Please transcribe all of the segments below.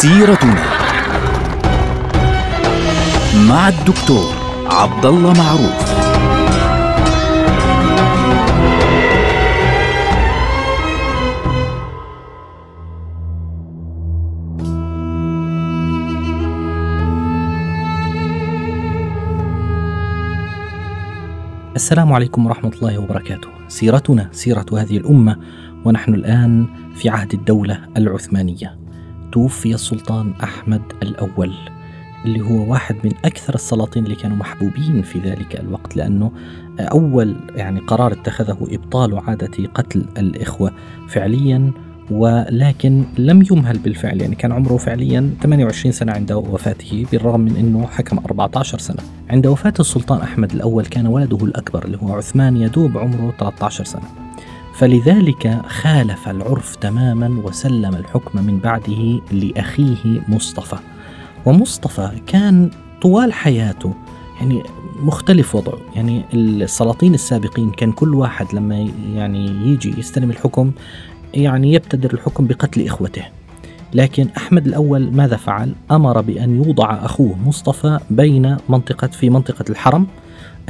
سيرتنا مع الدكتور عبد الله معروف السلام عليكم ورحمة الله وبركاته. سيرتنا سيرة هذه الأمة ونحن الآن في عهد الدولة العثمانية. توفي السلطان أحمد الأول اللي هو واحد من أكثر السلاطين اللي كانوا محبوبين في ذلك الوقت لأنه أول يعني قرار اتخذه إبطال عادة قتل الإخوة فعليا ولكن لم يمهل بالفعل يعني كان عمره فعليا 28 سنة عند وفاته بالرغم من أنه حكم 14 سنة. عند وفاة السلطان أحمد الأول كان ولده الأكبر اللي هو عثمان يدوب عمره 13 سنة. فلذلك خالف العرف تماما وسلم الحكم من بعده لأخيه مصطفى. ومصطفى كان طوال حياته يعني مختلف وضعه. يعني السلاطين السابقين كان كل واحد لما يعني يجي يستلم الحكم يعني يبتدر الحكم بقتل إخوته. لكن أحمد الأول ماذا فعل؟ أمر بأن يوضع أخوه مصطفى بين منطقة في منطقة الحرم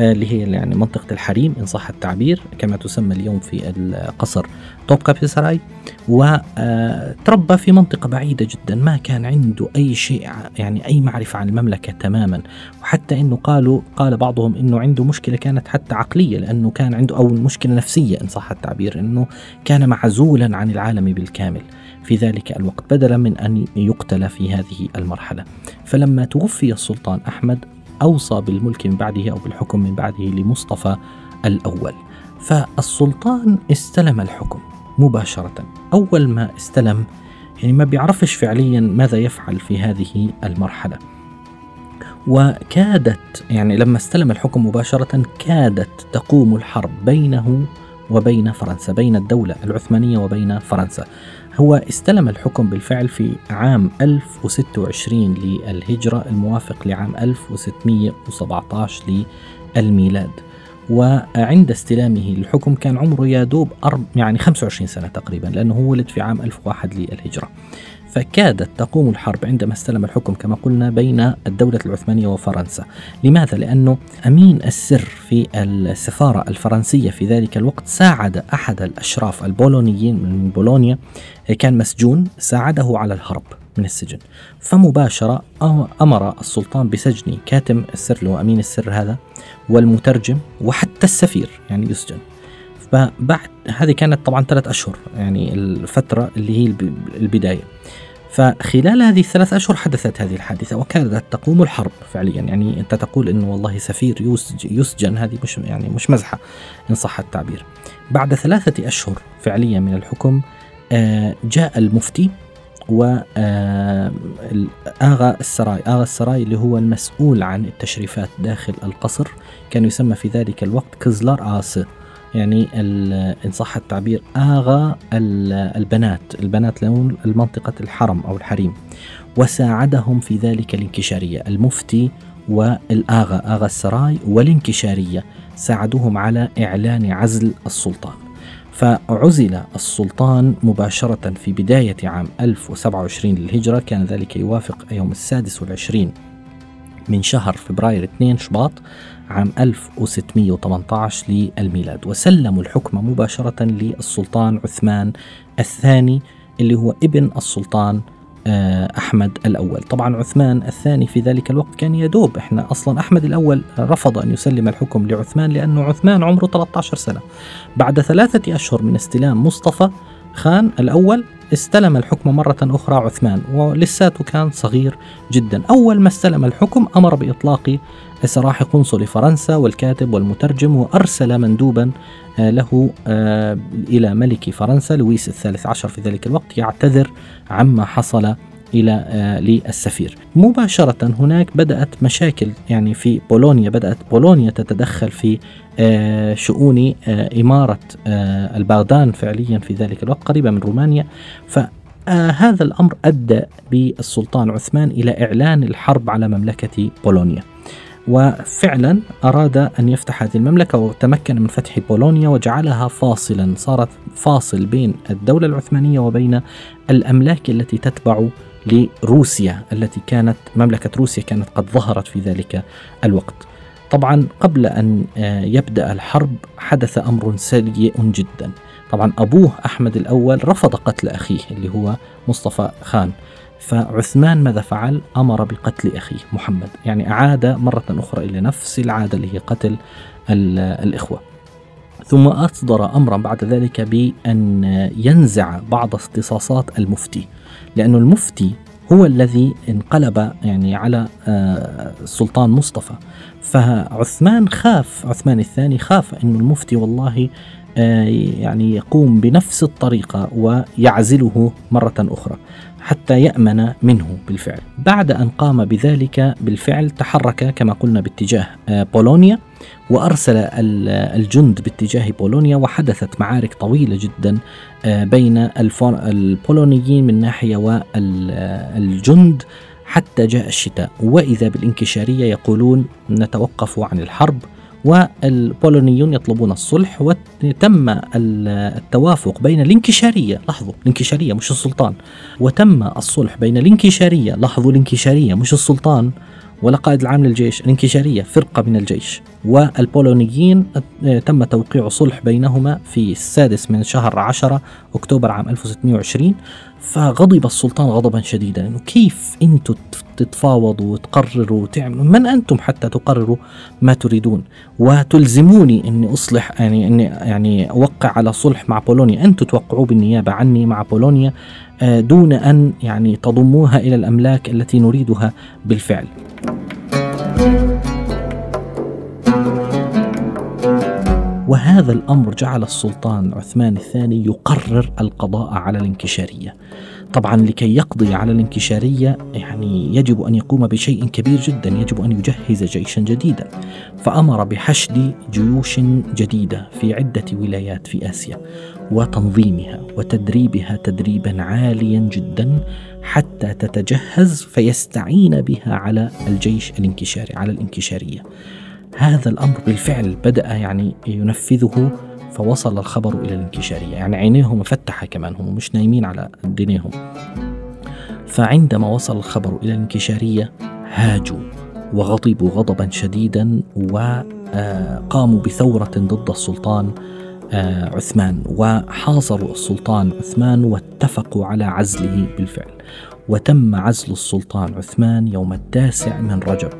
اللي هي يعني منطقة الحريم إن صح التعبير كما تسمى اليوم في القصر توب سراي. وتربى في منطقة بعيدة جدا ما كان عنده أي شيء يعني أي معرفة عن المملكة تماما. وحتى أنه قالوا قال بعضهم أنه عنده مشكلة كانت حتى عقلية لأنه كان عنده أو مشكلة نفسية إن صح التعبير أنه كان معزولا عن العالم بالكامل. في ذلك الوقت بدلا من أن يقتل في هذه المرحلة. فلما توفي السلطان أحمد أوصى بالملك من بعده أو بالحكم من بعده لمصطفى الأول. فالسلطان استلم الحكم مباشرة. أول ما استلم يعني ما بيعرفش فعليا ماذا يفعل في هذه المرحلة. وكادت يعني لما استلم الحكم مباشرة كادت تقوم الحرب بينه وبين فرنسا بين الدولة العثمانية وبين فرنسا. هو استلم الحكم بالفعل في عام 1026 للهجرة الموافق لعام 1617 للميلاد. وعند استلامه للحكم كان عمره يا دوب يعني 25 سنة تقريبا لأنه ولد في عام 1001 للهجرة. فكادت تقوم الحرب عندما استلم الحكم كما قلنا بين الدولة العثمانية وفرنسا. لماذا؟ لأنه أمين السر في السفارة الفرنسية في ذلك الوقت ساعد أحد الأشراف البولونيين من بولونيا كان مسجون ساعده على الهرب من السجن. فمباشرة أمر السلطان بسجن كاتم السر اللي هو أمين السر هذا والمترجم وحتى السفير يعني يسجن. فبعد هذه كانت طبعا ثلاث أشهر يعني الفترة اللي هي البداية. فخلال هذه الثلاث أشهر حدثت هذه الحادثة وكانت تقوم الحرب فعليا. يعني أنت تقول أنه والله سفير يسجن هذه مش يعني مش مزحة إن صح التعبير. بعد ثلاثة أشهر فعليا من الحكم آه، جاء المفتي و آه، السراي آغا السراي اللي هو المسؤول عن التشريفات داخل القصر كان يسمى في ذلك الوقت كزلار آس. يعني إن صح التعبير آغا البنات البنات لهم المنطقة الحرم أو الحريم. وساعدهم في ذلك الانكشارية المفتي والآغا آغا السراي والانكشارية. ساعدوهم على إعلان عزل السلطان. فعزل السلطان مباشرة في بداية عام 1027 للهجرة. كان ذلك يوافق يوم السادس والعشرين من شهر فبراير 2 شباط عام 1618 للميلاد. وسلموا الحكم مباشرة للسلطان عثمان الثاني اللي هو ابن السلطان آه، أحمد الأول. طبعا عثمان الثاني في ذلك الوقت كان يدوب. إحنا أصلا أحمد الأول رفض أن يسلم الحكم لعثمان لأنه عثمان عمره 13 سنة. بعد ثلاثة أشهر من استلام مصطفى خان الأول استلم الحكم مرة أخرى عثمان ولساته كان صغير جدا. أول ما استلم الحكم أمر بإطلاق سراح قنصل فرنسا والكاتب والمترجم وأرسل مندوبا آه، له آه، إلى ملك فرنسا لويس الثالث عشر في ذلك الوقت يعتذر عما حصل إلى آه، للسفير. مباشرة هناك بدأت مشاكل يعني في بولونيا بدأت بولونيا تتدخل في شؤون إمارة البغدان فعليا في ذلك الوقت قريبه من رومانيا فهذا الأمر أدى بالسلطان عثمان إلى إعلان الحرب على مملكة بولونيا. وفعلا أراد أن يفتح هذه المملكة وتمكن من فتح بولونيا وجعلها فاصلا صارت فاصل بين الدولة العثمانية وبين الأملاك التي تتبع لروسيا التي كانت مملكة روسيا كانت قد ظهرت في ذلك الوقت. طبعا قبل أن آه، يبدأ الحرب حدث أمر سيء جدا. طبعا أبوه أحمد الأول رفض قتل أخيه اللي هو مصطفى خان. فعثمان ماذا فعل؟ أمر بقتل أخيه محمد. يعني أعاد مرة أخرى إلى نفس العادة اللي هي قتل الإخوة. ثم أصدر أمرا بعد ذلك بأن ينزع بعض اختصاصات المفتي. لأن المفتي هو الذي انقلب يعني على آه، السلطان مصطفى. فعثمان خاف عثمان الثاني خاف أن المفتي والله آه، يعني يقوم بنفس الطريقة ويعزله مرة أخرى حتى يأمن منه بالفعل. بعد أن قام بذلك بالفعل تحرك كما قلنا باتجاه آه، بولونيا وأرسل الجند باتجاه بولونيا وحدثت معارك طويلة جدا آه، بين البولونيين من ناحية والجند حتى جاء الشتاء. وإذا بالإنكشارية يقولون نتوقف عن الحرب والبولونيون يطلبون الصلح وتم التوافق بين الانكشارية. لاحظوا الانكشارية مش السلطان. وتم الصلح بين الانكشارية. لاحظوا الانكشارية مش السلطان ولا قائد العام للجيش. الانكشارية فرقة من الجيش. والبولونيين تم توقيع صلح بينهما في السادس من شهر عشرة أكتوبر عام 1620 فغضب السلطان غضبا شديدا. إنه كيف أنتم تتفاوضوا وتقرروا وتعملوا؟ من أنتم حتى تقرروا ما تريدون؟ وتلزموني إني أصلح يعني إني يعني أوقع على صلح مع بولونيا. أنتم توقعوا بالنيابة عني مع بولونيا آه، دون أن يعني تضموها إلى الأملاك التي نريدها بالفعل. وهذا الأمر جعل السلطان عثمان الثاني يقرر القضاء على الانكشارية. طبعا لكي يقضي على الانكشارية يعني يجب أن يقوم بشيء كبير جدا، يجب أن يجهز جيشا جديدا. فأمر بحشد جيوش جديدة في عدة ولايات في آسيا وتنظيمها وتدريبها تدريبا عاليا جدا حتى تتجهز فيستعين بها على الجيش الانكشاري على الانكشارية. هذا الأمر بالفعل بدأ يعني ينفذه فوصل الخبر إلى الانكشارية، يعني عينيهم مفتحة كمان هم مش نايمين على دينيهم. فعندما وصل الخبر إلى الانكشارية هاجوا وغضبوا غضبا شديدا وقاموا بثورة ضد السلطان آه، عثمان. وحاصروا السلطان عثمان واتفقوا على عزله بالفعل. وتم عزل السلطان عثمان يوم التاسع من رجب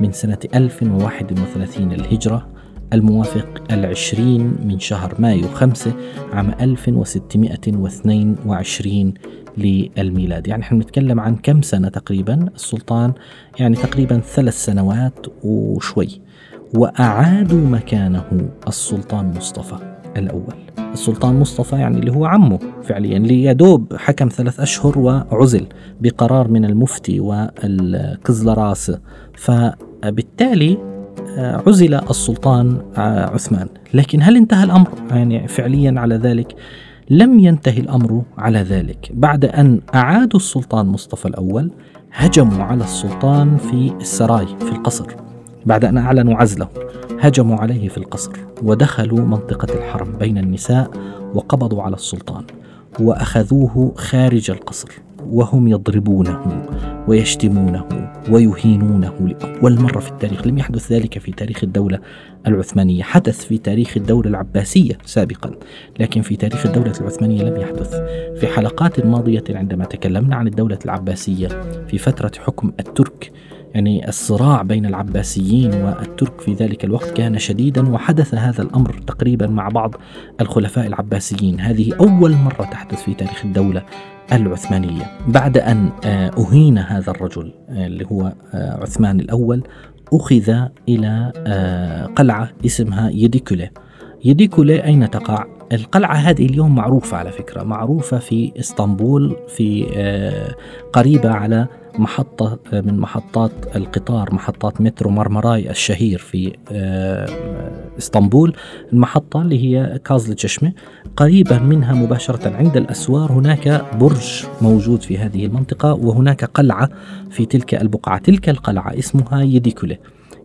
من سنة 1031 للهجرة الموافق العشرين من شهر مايو خمسة عام 1622 للميلاد. يعني إحنا بنتكلم عن كم سنة تقريبا؟ السلطان يعني تقريبا ثلاث سنوات وشوي. وأعادوا مكانه السلطان مصطفى الأول. السلطان مصطفى يعني اللي هو عمه فعليا اللي يدوب حكم ثلاث أشهر وعزل بقرار من المفتي والقزلراس فبالتالي آه، عزل السلطان آه، عثمان. لكن هل انتهى الأمر؟ يعني فعليا على ذلك لم ينتهي الأمر على ذلك. بعد أن أعادوا السلطان مصطفى الأول هجموا على السلطان في السراي في القصر. بعد أن أعلنوا عزله هجموا عليه في القصر ودخلوا منطقة الحرم بين النساء وقبضوا على السلطان وأخذوه خارج القصر وهم يضربونه ويشتمونه ويهينونه لأول مرة في التاريخ لم يحدث ذلك في تاريخ الدولة العثمانية حدث في تاريخ الدولة العباسية سابقا لكن في تاريخ الدولة العثمانية لم يحدث. في حلقات ماضية عندما تكلمنا عن الدولة العباسية في فترة حكم الترك يعني الصراع بين العباسيين والترك في ذلك الوقت كان شديدا وحدث هذا الأمر تقريبا مع بعض الخلفاء العباسيين، هذه أول مرة تحدث في تاريخ الدولة العثمانية، بعد أن آه، أهين هذا الرجل آه، اللي هو آه، عثمان الأول أخذ إلى قلعة اسمها يديكولي أين تقع؟ القلعة هذه اليوم معروفة على فكرة معروفة في إسطنبول في قريبة على محطة من محطات القطار محطات مترو مرمراي الشهير في آه، إسطنبول. المحطة اللي هي كازل تشمة قريبا منها مباشرة عند الأسوار هناك برج موجود في هذه المنطقة وهناك قلعة في تلك البقعة. تلك القلعة اسمها يديكولي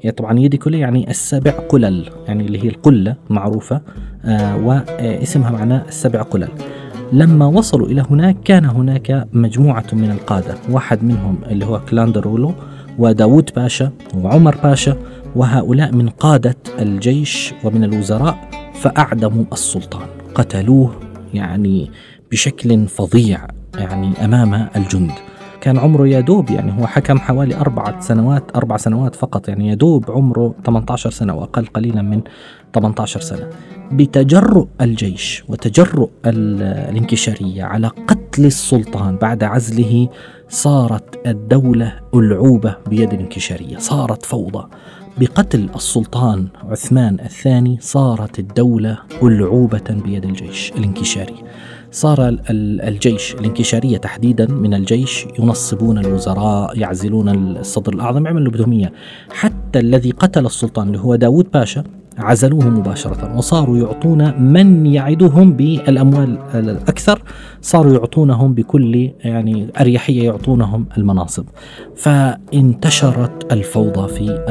يعني طبعا يديكولي يعني السبع قلل يعني اللي هي القلة معروفة آه واسمها معناه السبع قلل لما وصلوا إلى هناك كان هناك مجموعة من القادة واحد منهم اللي هو كلاندرولو وداود باشا وعمر باشا وهؤلاء من قادة الجيش ومن الوزراء فأعدموا السلطان قتلوه يعني بشكل فظيع يعني أمام الجند. كان عمره يدوب يعني هو حكم حوالي أربعة سنوات أربع سنوات فقط يعني يدوب عمره 18 سنة وأقل قليلا من 18 سنة. بتجرؤ الجيش وتجرؤ الانكشارية على قتل السلطان. بعد عزله صارت الدولة ألعوبة بيد الانكشارية صارت فوضى. بقتل السلطان عثمان الثاني صارت الدولة ألعوبة بيد الجيش الانكشاري. صار الجيش الانكشارية تحديدا من الجيش ينصبون الوزراء يعزلون الصدر الأعظم يعملوا بدهم حتى الذي قتل السلطان اللي هو داود باشا عزلوه مباشرة وصاروا يعطون من يعدهم بالأموال الأكثر صاروا يعطونهم بكل يعني أريحية يعطونهم المناصب. فانتشرت الفوضى في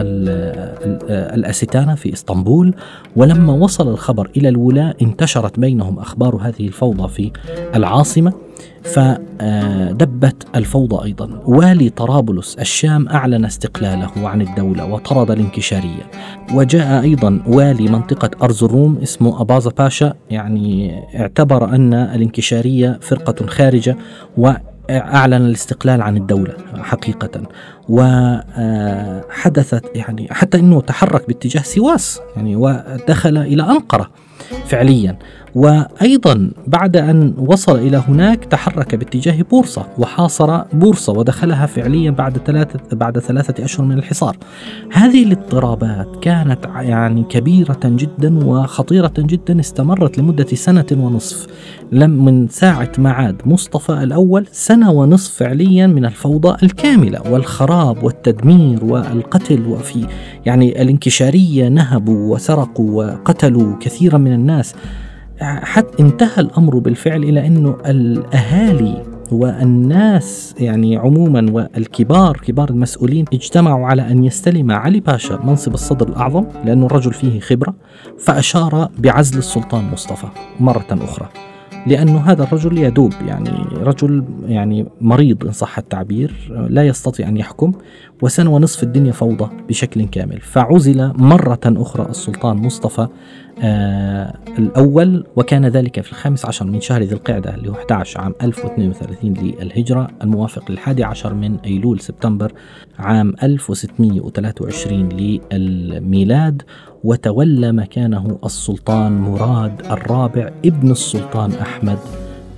الأستانة في إسطنبول ولما وصل الخبر إلى الولاة انتشرت بينهم أخبار هذه الفوضى في العاصمة. فدبت الفوضى أيضا. والي طرابلس الشام أعلن استقلاله عن الدولة وطرد الانكشارية. وجاء أيضا والي منطقة ارزروم اسمه أباظة باشا يعني اعتبر أن الانكشارية فرقة خارجة وأعلن الاستقلال عن الدولة حقيقة. وحدثت يعني حتى إنه تحرك باتجاه سواس يعني ودخل إلى أنقرة فعليا. وأيضا بعد أن وصل إلى هناك تحرك باتجاه بورصة وحاصر بورصة ودخلها فعليا بعد ثلاثة بعد ثلاثة أشهر من الحصار. هذه الاضطرابات كانت يعني كبيرة جدا وخطيرة جدا استمرت لمدة سنة ونصف. لم من ساعة ما عاد مصطفى الأول سنة ونصف فعليا من الفوضى الكاملة والخراب والتدمير والقتل وفي يعني الانكشارية نهبوا وسرقوا وقتلوا كثيرا من الناس. حتى انتهى الأمر بالفعل إلى أنه الأهالي والناس يعني عموما والكبار كبار المسؤولين اجتمعوا على أن يستلم علي باشا منصب الصدر الأعظم لأنه الرجل فيه خبرة فأشار بعزل السلطان مصطفى مرة أخرى لأنه هذا الرجل يدوب يعني رجل يعني مريض إن صح التعبير لا يستطيع أن يحكم وسنة ونصف الدنيا فوضى بشكل كامل فعزل مرة أخرى السلطان مصطفى الأول وكان ذلك في الخامس عشر من شهر ذي القعدة اللي هو 11 عام 1032 للهجرة الموافق للحادي عشر من أيلول سبتمبر عام 1623 للميلاد. وتولى مكانه السلطان مراد الرابع ابن السلطان أحمد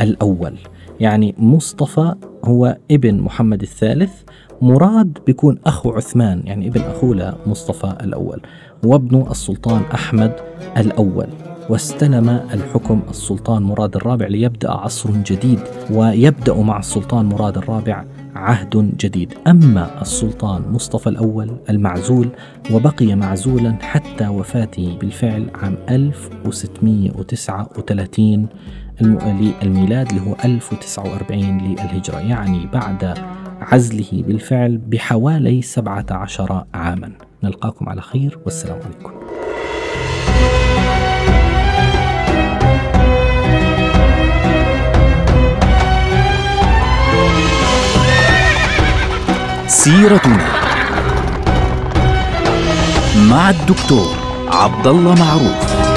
الأول. يعني مصطفى هو ابن محمد الثالث مراد بيكون أخو عثمان يعني ابن أخوه لمصطفى الأول. وابن السلطان أحمد الأول واستلم الحكم السلطان مراد الرابع ليبدأ عصر جديد ويبدأ مع السلطان مراد الرابع عهد جديد. أما السلطان مصطفى الأول المعزول وبقي معزولا حتى وفاته بالفعل عام 1639 للميلاد اللي هو 1049 للهجرة يعني بعد عزله بالفعل بحوالي 17 عاما. نلقاكم على خير والسلام عليكم. سيرتنا مع الدكتور عبد الله معروف.